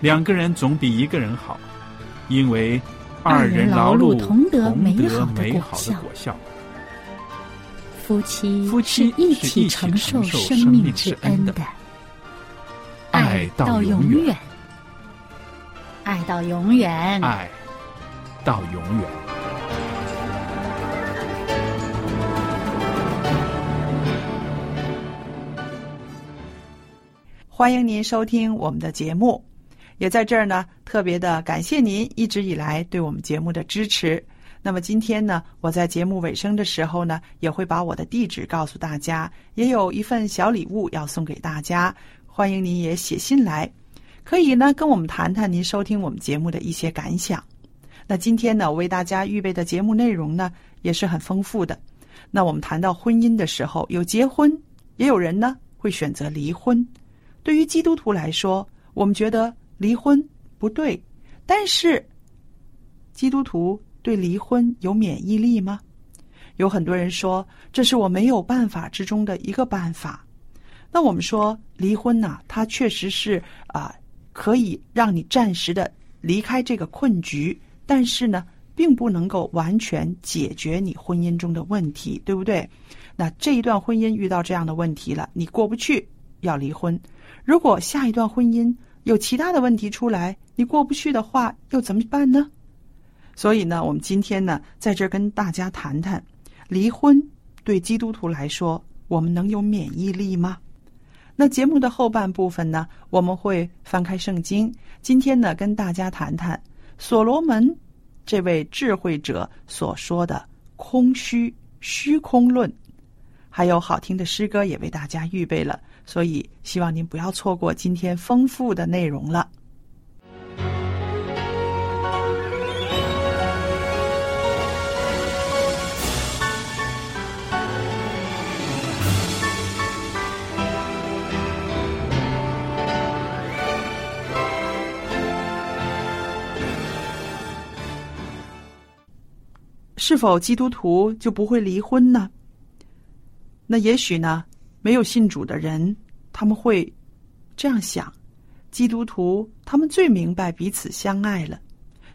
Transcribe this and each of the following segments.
两个人总比一个人好，因为二人劳碌同得美好的果效。夫妻夫妻一起承受生命之恩的，爱到永远，爱到永远，爱到永远。欢迎您收听我们的节目，也在这儿呢，特别的感谢您一直以来对我们节目的支持。那么今天呢，我在节目尾声的时候呢，也会把我的地址告诉大家，也有一份小礼物要送给大家。欢迎您也写信来，可以呢跟我们谈谈您收听我们节目的一些感想。那今天呢，我为大家预备的节目内容呢也是很丰富的。那我们谈到婚姻的时候，有结婚，也有人呢会选择离婚。对于基督徒来说，我们觉得离婚不对，但是基督徒。对离婚有免疫力吗？有很多人说这是我没有办法之中的一个办法。那我们说离婚呢，它确实是啊，可以让你暂时的离开这个困局，但是呢，并不能够完全解决你婚姻中的问题，对不对？那这一段婚姻遇到这样的问题了，你过不去要离婚。如果下一段婚姻有其他的问题出来，你过不去的话，又怎么办呢？所以呢，我们今天呢，在这儿跟大家谈谈，离婚对基督徒来说，我们能有免疫力吗？那节目的后半部分呢，我们会翻开圣经，今天呢，跟大家谈谈所罗门这位智慧者所说的空虚虚空论，还有好听的诗歌也为大家预备了，所以希望您不要错过今天丰富的内容了。是否基督徒就不会离婚呢？那也许呢，没有信主的人他们会这样想：基督徒他们最明白彼此相爱了，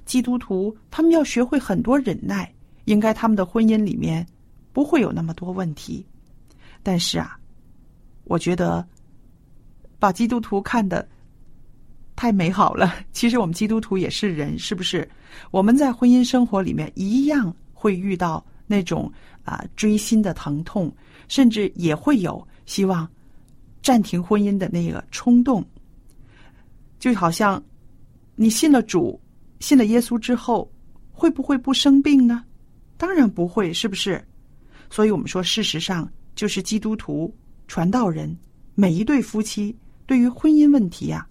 基督徒他们要学会很多忍耐，应该他们的婚姻里面不会有那么多问题。但是啊，我觉得把基督徒看的太美好了。其实我们基督徒也是人，是不是？我们在婚姻生活里面一样。会遇到那种啊锥心的疼痛，甚至也会有希望暂停婚姻的那个冲动。就好像你信了主，信了耶稣之后，会不会不生病呢？当然不会，是不是？所以我们说，事实上就是基督徒、传道人每一对夫妻对于婚姻问题呀，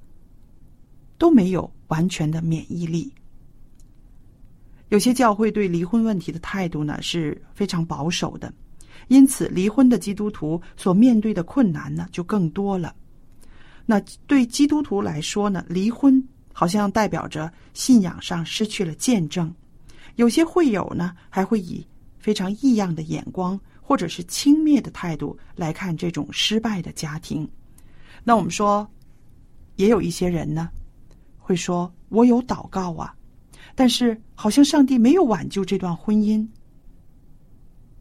都没有完全的免疫力。有些教会对离婚问题的态度呢是非常保守的，因此离婚的基督徒所面对的困难呢就更多了。那对基督徒来说呢，离婚好像代表着信仰上失去了见证。有些会友呢，还会以非常异样的眼光，或者是轻蔑的态度来看这种失败的家庭。那我们说，也有一些人呢，会说：“我有祷告啊，但是好像上帝没有挽救这段婚姻。”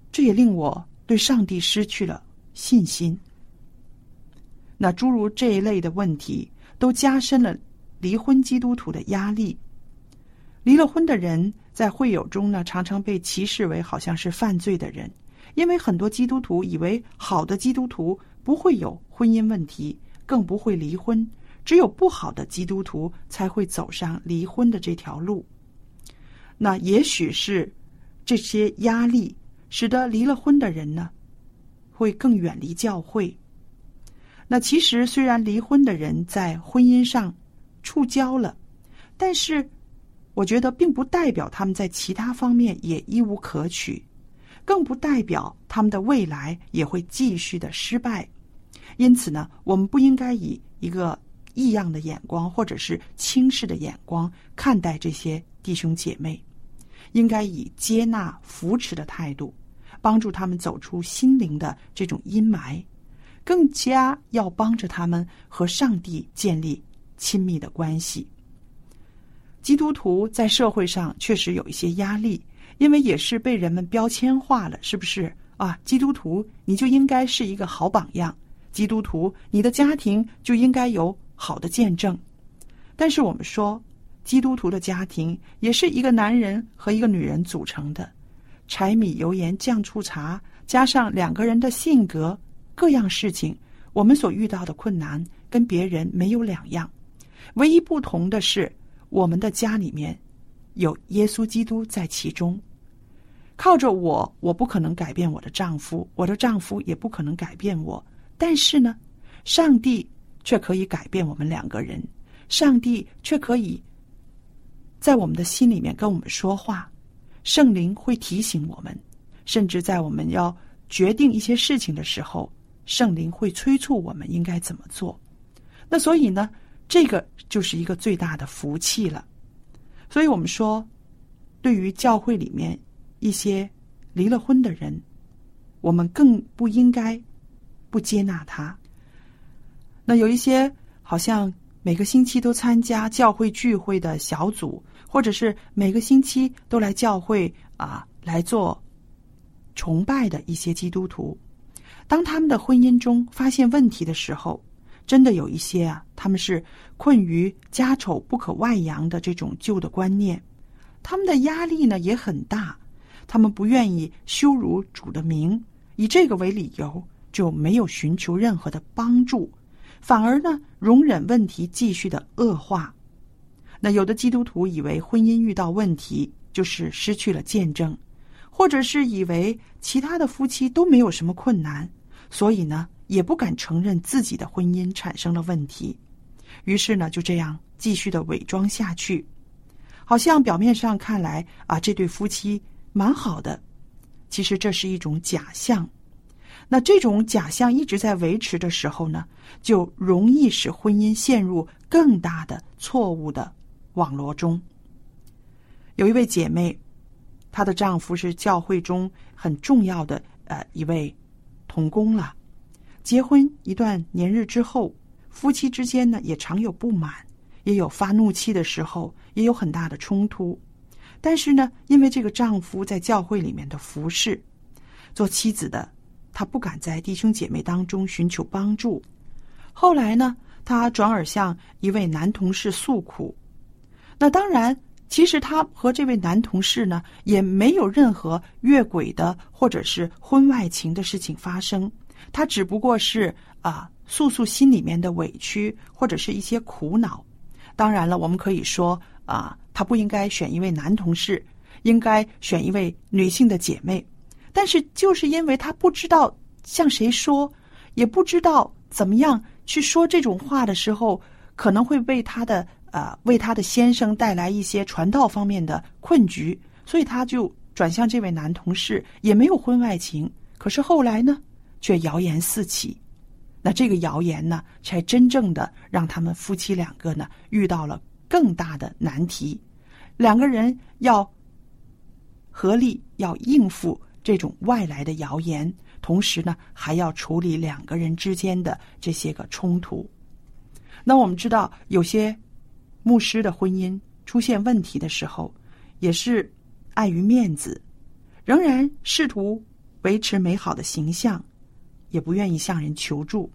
这也令我对上帝失去了信心。那诸如这一类的问题，都加深了离婚基督徒的压力。离了婚的人在会友中呢，常常被歧视为好像是犯罪的人，因为很多基督徒以为好的基督徒不会有婚姻问题，更不会离婚，只有不好的基督徒才会走上离婚的这条路。那也许是这些压力。使得离了婚的人呢，会更远离教会。那其实虽然离婚的人在婚姻上触礁了，但是我觉得并不代表他们在其他方面也一无可取，更不代表他们的未来也会继续的失败。因此呢，我们不应该以一个异样的眼光或者是轻视的眼光看待这些弟兄姐妹，应该以接纳、扶持的态度。帮助他们走出心灵的这种阴霾，更加要帮着他们和上帝建立亲密的关系。基督徒在社会上确实有一些压力，因为也是被人们标签化了，是不是啊？基督徒你就应该是一个好榜样，基督徒你的家庭就应该有好的见证。但是我们说，基督徒的家庭也是一个男人和一个女人组成的。柴米油盐酱醋茶，加上两个人的性格，各样事情，我们所遇到的困难跟别人没有两样。唯一不同的是，我们的家里面有耶稣基督在其中。靠着我，我不可能改变我的丈夫，我的丈夫也不可能改变我。但是呢，上帝却可以改变我们两个人。上帝却可以在我们的心里面跟我们说话。圣灵会提醒我们，甚至在我们要决定一些事情的时候，圣灵会催促我们应该怎么做。那所以呢，这个就是一个最大的福气了。所以我们说，对于教会里面一些离了婚的人，我们更不应该不接纳他。那有一些好像每个星期都参加教会聚会的小组。或者是每个星期都来教会啊来做崇拜的一些基督徒，当他们的婚姻中发现问题的时候，真的有一些啊，他们是困于家丑不可外扬的这种旧的观念，他们的压力呢也很大，他们不愿意羞辱主的名，以这个为理由就没有寻求任何的帮助，反而呢容忍问题继续的恶化。那有的基督徒以为婚姻遇到问题就是失去了见证，或者是以为其他的夫妻都没有什么困难，所以呢也不敢承认自己的婚姻产生了问题，于是呢就这样继续的伪装下去，好像表面上看来啊这对夫妻蛮好的，其实这是一种假象。那这种假象一直在维持的时候呢，就容易使婚姻陷入更大的错误的。网络中有一位姐妹，她的丈夫是教会中很重要的呃一位童工了。结婚一段年日之后，夫妻之间呢也常有不满，也有发怒气的时候，也有很大的冲突。但是呢，因为这个丈夫在教会里面的服侍，做妻子的她不敢在弟兄姐妹当中寻求帮助。后来呢，她转而向一位男同事诉苦。那当然，其实他和这位男同事呢，也没有任何越轨的或者是婚外情的事情发生。他只不过是啊，诉诉心里面的委屈或者是一些苦恼。当然了，我们可以说啊，他不应该选一位男同事，应该选一位女性的姐妹。但是就是因为他不知道向谁说，也不知道怎么样去说这种话的时候，可能会被他的。啊，为他的先生带来一些传道方面的困局，所以他就转向这位男同事，也没有婚外情。可是后来呢，却谣言四起，那这个谣言呢，才真正的让他们夫妻两个呢遇到了更大的难题。两个人要合力要应付这种外来的谣言，同时呢还要处理两个人之间的这些个冲突。那我们知道，有些牧师的婚姻出现问题的时候，也是碍于面子，仍然试图维持美好的形象，也不愿意向人求助。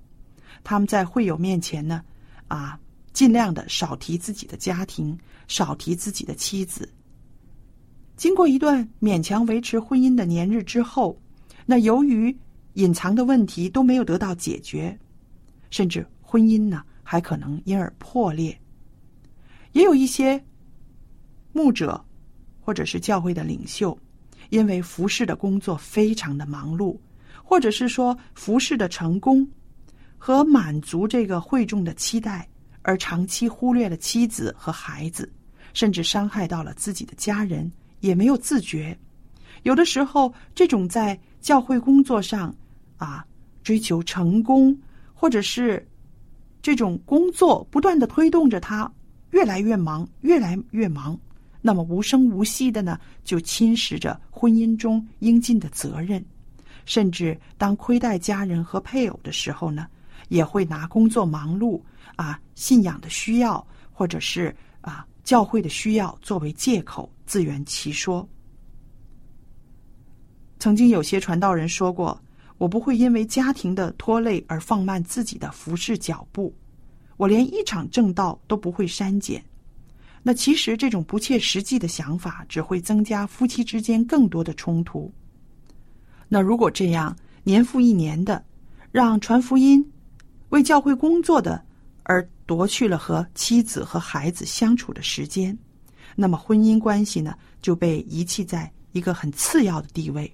他们在会友面前呢，啊，尽量的少提自己的家庭，少提自己的妻子。经过一段勉强维持婚姻的年日之后，那由于隐藏的问题都没有得到解决，甚至婚姻呢？还可能因而破裂。也有一些牧者或者是教会的领袖，因为服侍的工作非常的忙碌，或者是说服侍的成功和满足这个会众的期待，而长期忽略了妻子和孩子，甚至伤害到了自己的家人，也没有自觉。有的时候，这种在教会工作上啊追求成功，或者是。这种工作不断的推动着他越来越忙，越来越忙。那么无声无息的呢，就侵蚀着婚姻中应尽的责任。甚至当亏待家人和配偶的时候呢，也会拿工作忙碌啊、信仰的需要，或者是啊教会的需要作为借口，自圆其说。曾经有些传道人说过。我不会因为家庭的拖累而放慢自己的服侍脚步，我连一场正道都不会删减。那其实这种不切实际的想法只会增加夫妻之间更多的冲突。那如果这样年复一年的让传福音、为教会工作的而夺去了和妻子和孩子相处的时间，那么婚姻关系呢就被遗弃在一个很次要的地位。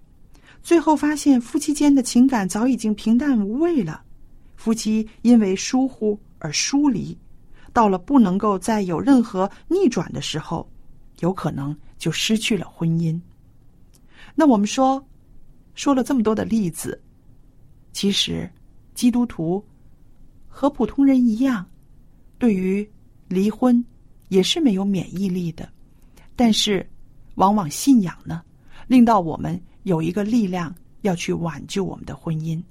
最后发现，夫妻间的情感早已经平淡无味了。夫妻因为疏忽而疏离，到了不能够再有任何逆转的时候，有可能就失去了婚姻。那我们说，说了这么多的例子，其实基督徒和普通人一样，对于离婚也是没有免疫力的。但是，往往信仰呢，令到我们。有一个力量要去挽救我们的婚姻，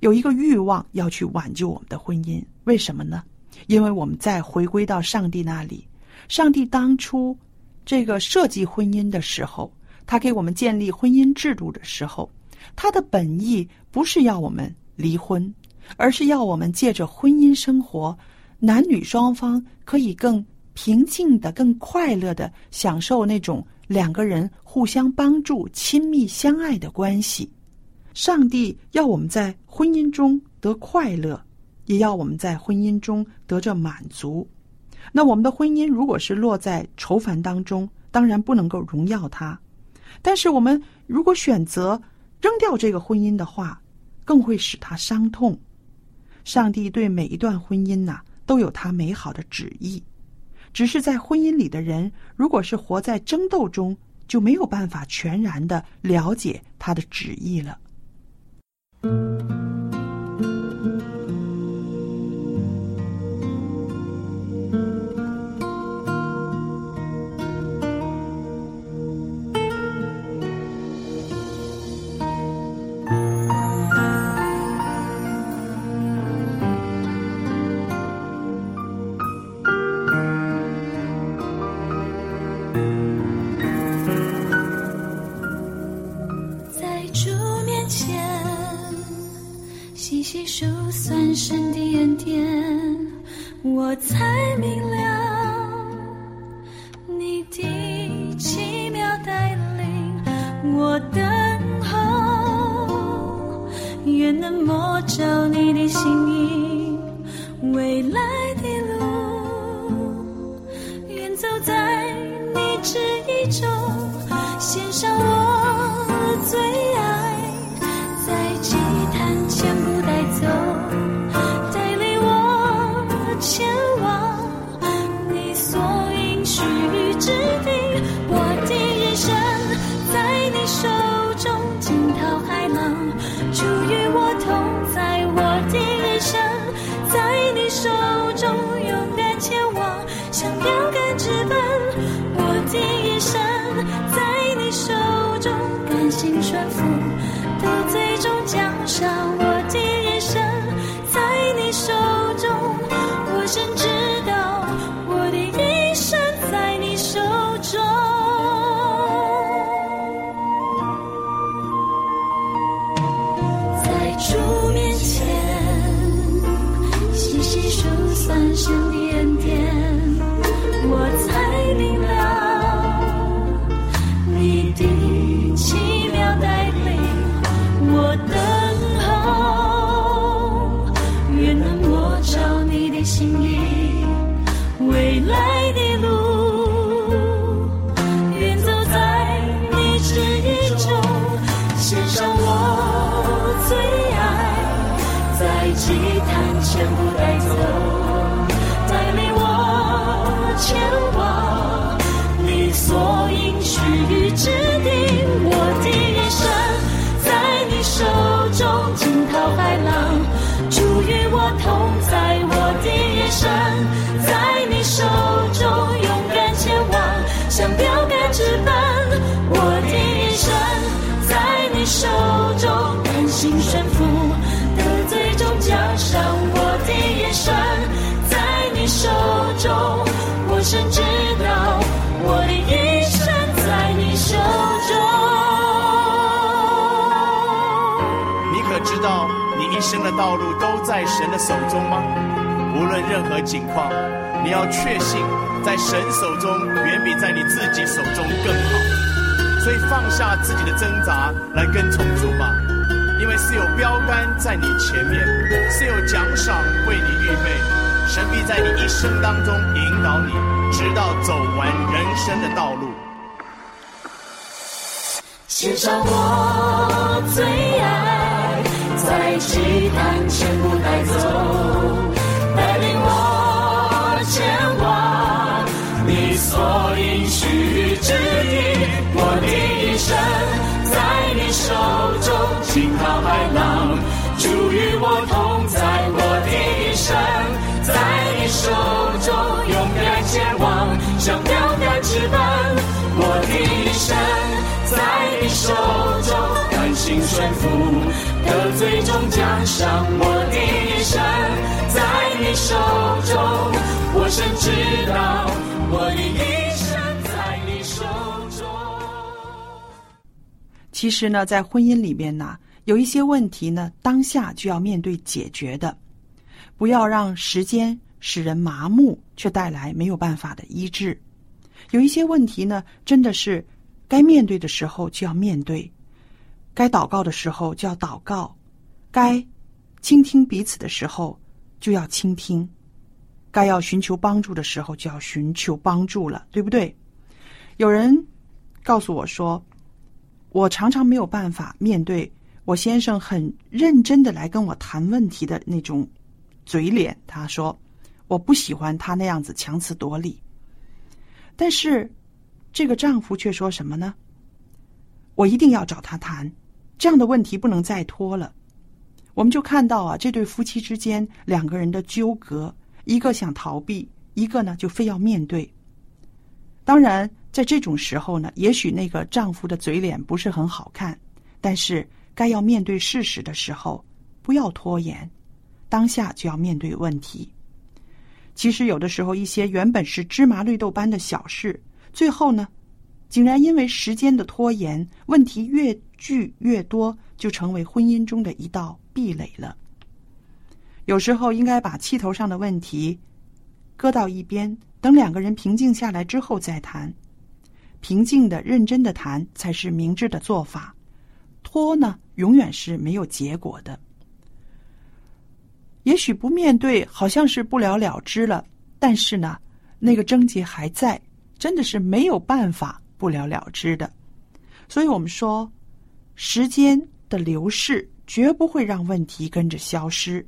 有一个欲望要去挽救我们的婚姻。为什么呢？因为我们在回归到上帝那里，上帝当初这个设计婚姻的时候，他给我们建立婚姻制度的时候，他的本意不是要我们离婚，而是要我们借着婚姻生活，男女双方可以更平静的、更快乐的享受那种。两个人互相帮助、亲密相爱的关系，上帝要我们在婚姻中得快乐，也要我们在婚姻中得着满足。那我们的婚姻如果是落在愁烦当中，当然不能够荣耀他；但是我们如果选择扔掉这个婚姻的话，更会使他伤痛。上帝对每一段婚姻呐，都有他美好的旨意。只是在婚姻里的人，如果是活在争斗中，就没有办法全然的了解他的旨意了。Thank you. 就算神的恩典，我才明了，你的奇妙带领，我等候，愿能摸着你的心意，未来的路，愿走在你旨意中，献上我。生的道路都在神的手中吗？无论任何境况，你要确信，在神手中远比在你自己手中更好。所以放下自己的挣扎，来跟从主吧，因为是有标杆在你前面，是有奖赏为你预备。神必在你一生当中引导你，直到走完人生的道路。献上我最爱，在祭坛全部带走，带领我前往你所应许之地。我的一生在你手中，惊涛骇浪，主与我同在。我的一生在你手中，勇敢前往，像标杆直奔。我的一生在你手中，甘心顺服，最终奖赏。我的一生在你手中，我深知道我的一生在你手中。其实呢，在婚姻里面呢，有一些问题呢，当下就要面对解决的，不要让时间使人麻木，却带来没有办法的医治。有一些问题呢，真的是该面对的时候就要面对，该祷告的时候就要祷告，该倾听彼此的时候就要倾听，该要寻求帮助的时候就要寻求帮助了，对不对？有人告诉我说，我常常没有办法面对我先生很认真的来跟我谈问题的那种嘴脸。他说，我不喜欢他那样子强词夺理。但是，这个丈夫却说什么呢？我一定要找他谈，这样的问题不能再拖了。我们就看到啊，这对夫妻之间两个人的纠葛，一个想逃避，一个呢就非要面对。当然，在这种时候呢，也许那个丈夫的嘴脸不是很好看，但是该要面对事实的时候，不要拖延，当下就要面对问题。其实有的时候，一些原本是芝麻绿豆般的小事，最后呢，竟然因为时间的拖延，问题越聚越多，就成为婚姻中的一道壁垒了。有时候应该把气头上的问题搁到一边，等两个人平静下来之后再谈。平静的、认真的谈才是明智的做法。拖呢，永远是没有结果的。也许不面对，好像是不了了之了，但是呢，那个症结还在，真的是没有办法不了了之的。所以我们说，时间的流逝绝不会让问题跟着消失。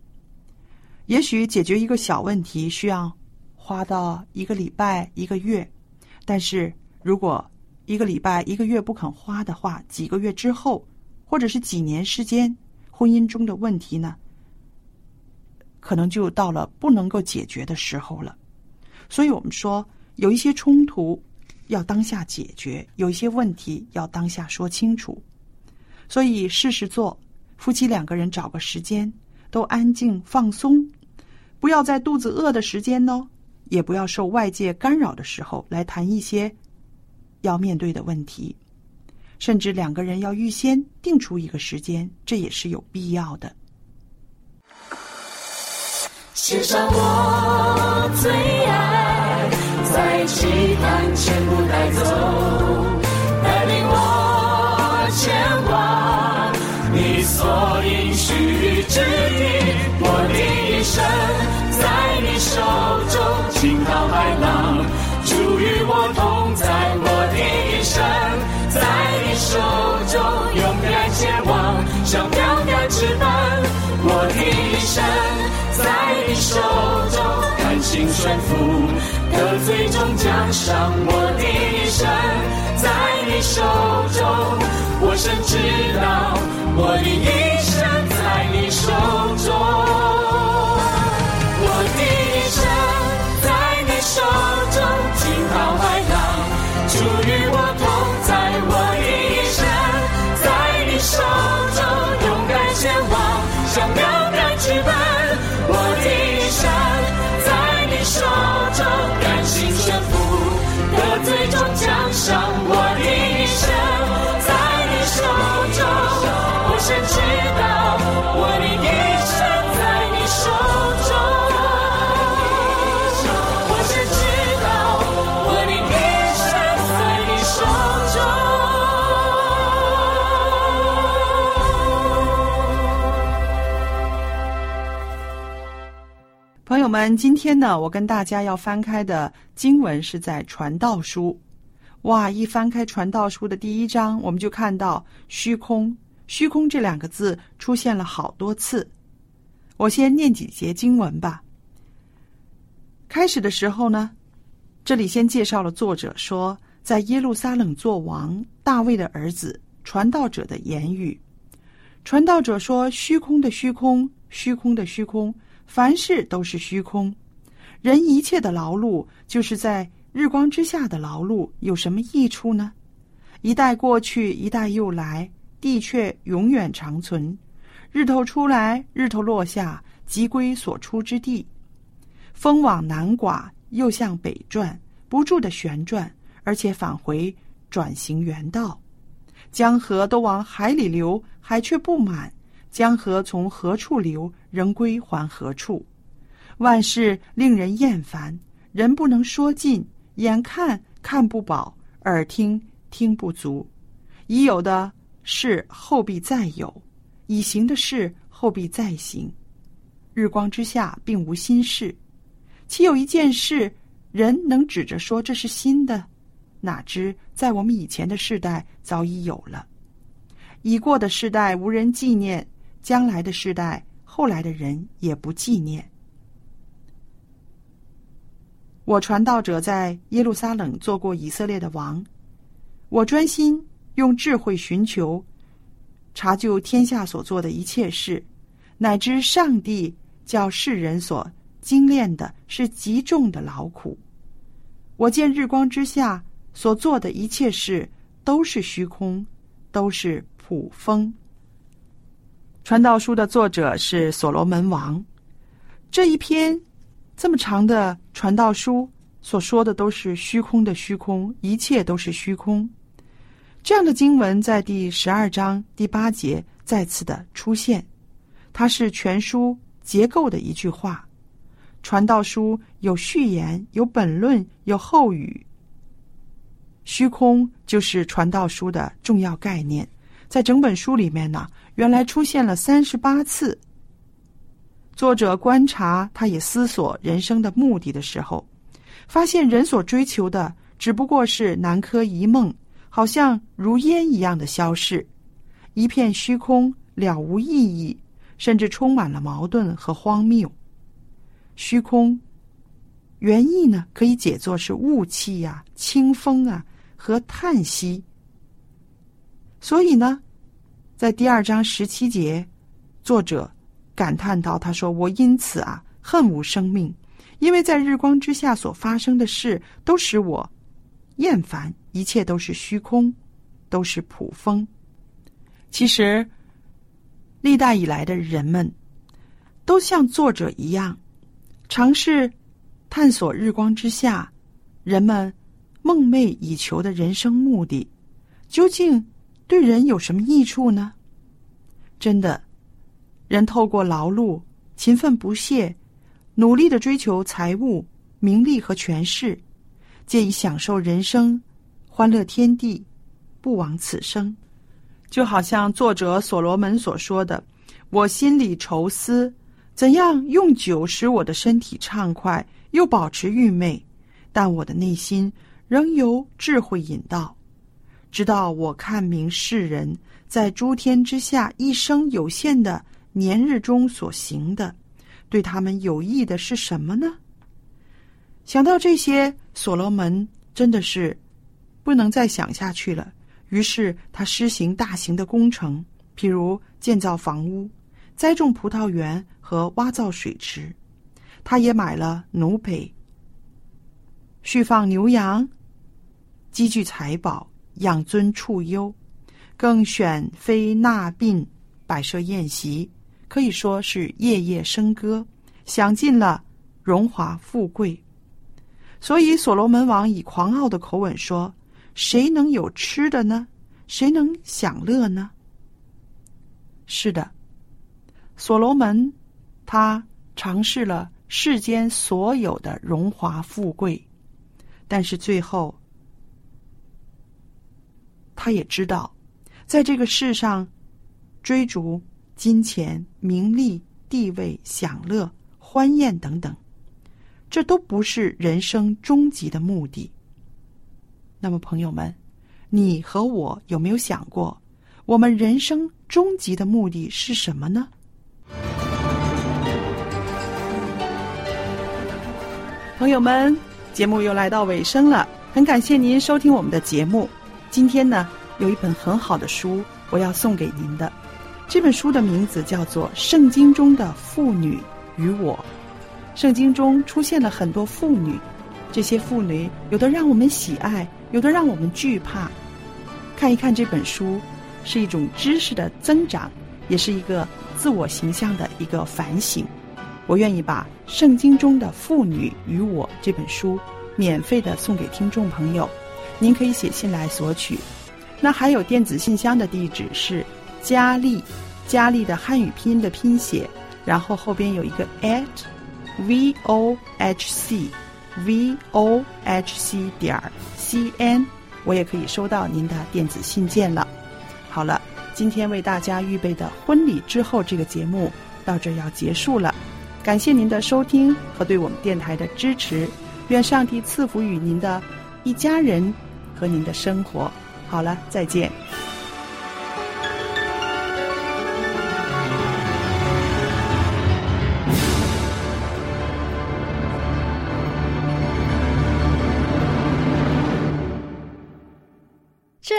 也许解决一个小问题需要花到一个礼拜、一个月，但是如果一个礼拜、一个月不肯花的话，几个月之后，或者是几年时间，婚姻中的问题呢？可能就到了不能够解决的时候了，所以我们说有一些冲突要当下解决，有一些问题要当下说清楚。所以，试试做，夫妻两个人找个时间，都安静放松，不要在肚子饿的时间呢，也不要受外界干扰的时候来谈一些要面对的问题。甚至两个人要预先定出一个时间，这也是有必要的。献上我最爱，在祭坛全部带走，之地。我的一生在你手中，惊涛骇浪，主与我同在。我的一生在你手中，勇敢前往，像标杆直奔。我的一生在你手中，甘心顺服，得最终奖赏。我的一生在你手中，我深知道，我的一我深知道，我的一生在你手中。我深知道，我的一生在你手中朋友们，今天呢，我跟大家要翻开的经文是在《传道书》。哇，一翻开《传道书》的第一章，我们就看到“虚空”“虚空”这两个字出现了好多次。我先念几节经文吧。开始的时候呢，这里先介绍了作者说，在耶路撒冷做王大卫的儿子传道者的言语。传道者说：“虚空的虚空，虚空的虚空。”凡事都是虚空，人一切的劳碌，就是在日光之下的劳碌，有什么益处呢？一代过去，一代又来，地却永远长存。日头出来，日头落下，即归所出之地。风往南刮，又向北转，不住的旋转，而且返回，转行原道。江河都往海里流，海却不满。江河从何处流，仍归还何处。万事令人厌烦，人不能说尽，眼看看不饱，耳听听不足。已有的事后必再有，已行的事后必再行。日光之下并无新事，岂有一件事人能指着说这是新的？哪知在我们以前的世代早已有了，已过的世代无人纪念。将来的世代，后来的人也不纪念。我传道者在耶路撒冷做过以色列的王，我专心用智慧寻求，查究天下所做的一切事，乃至上帝叫世人所精炼的是极重的劳苦。我见日光之下所做的一切事都是虚空，都是普风。传道书的作者是所罗门王。这一篇这么长的传道书所说的都是虚空的虚空，一切都是虚空。这样的经文在第十二章第八节再次的出现，它是全书结构的一句话。传道书有序言、有本论、有后语。虚空就是传道书的重要概念，在整本书里面呢。原来出现了三十八次。作者观察，他也思索人生的目的的时候，发现人所追求的只不过是南柯一梦，好像如烟一样的消逝，一片虚空，了无意义，甚至充满了矛盾和荒谬。虚空原意呢，可以解作是雾气呀、清风啊和叹息。所以呢。在第二章十七节，作者感叹道：“他说我因此啊恨无生命，因为在日光之下所发生的事都使我厌烦，一切都是虚空，都是普风。其实，历代以来的人们都像作者一样，尝试探索日光之下人们梦寐以求的人生目的，究竟对人有什么益处呢？真的，人透过劳碌、勤奋不懈。努力的追求财物、名利和权势，借以享受人生、欢乐天地，不枉此生。就好像作者所罗门所说的：“我心里愁思，怎样用酒使我的身体畅快，又保持愚昧，但我的内心仍由智慧引导，直到我看明世人在诸天之下一生有限的年日中所行的。”对他们有益的是什么呢？想到这些，所罗门真的是不能再想下去了。于是他施行大型的工程，譬如建造房屋、栽种葡萄园和挖造水池。他也买了奴婢，蓄放牛羊，积聚财宝，养尊处优，更选妃纳宾，摆设宴席。可以说是夜夜笙歌，享尽了荣华富贵。所以所罗门王以狂傲的口吻说：“谁能有吃的呢？谁能享乐呢？”是的，所罗门他尝试了世间所有的荣华富贵，但是最后他也知道，在这个世上追逐。金钱、名利、地位、享乐、欢宴等等，这都不是人生终极的目的。那么，朋友们，你和我有没有想过，我们人生终极的目的是什么呢？朋友们，节目又来到尾声了，很感谢您收听我们的节目。今天呢，有一本很好的书，我要送给您的。这本书的名字叫做《圣经中的妇女与我》。圣经中出现了很多妇女，这些妇女有的让我们喜爱，有的让我们惧怕。看一看这本书，是一种知识的增长，也是一个自我形象的一个反省。我愿意把《圣经中的妇女与我》这本书免费的送给听众朋友，您可以写信来索取。那还有电子信箱的地址是。佳丽，佳丽的汉语拼音的拼写，然后后边有一个 at，v o h c v o h c 点 c n，我也可以收到您的电子信件了。好了，今天为大家预备的婚礼之后这个节目到这要结束了，感谢您的收听和对我们电台的支持，愿上帝赐福于您的一家人和您的生活。好了，再见。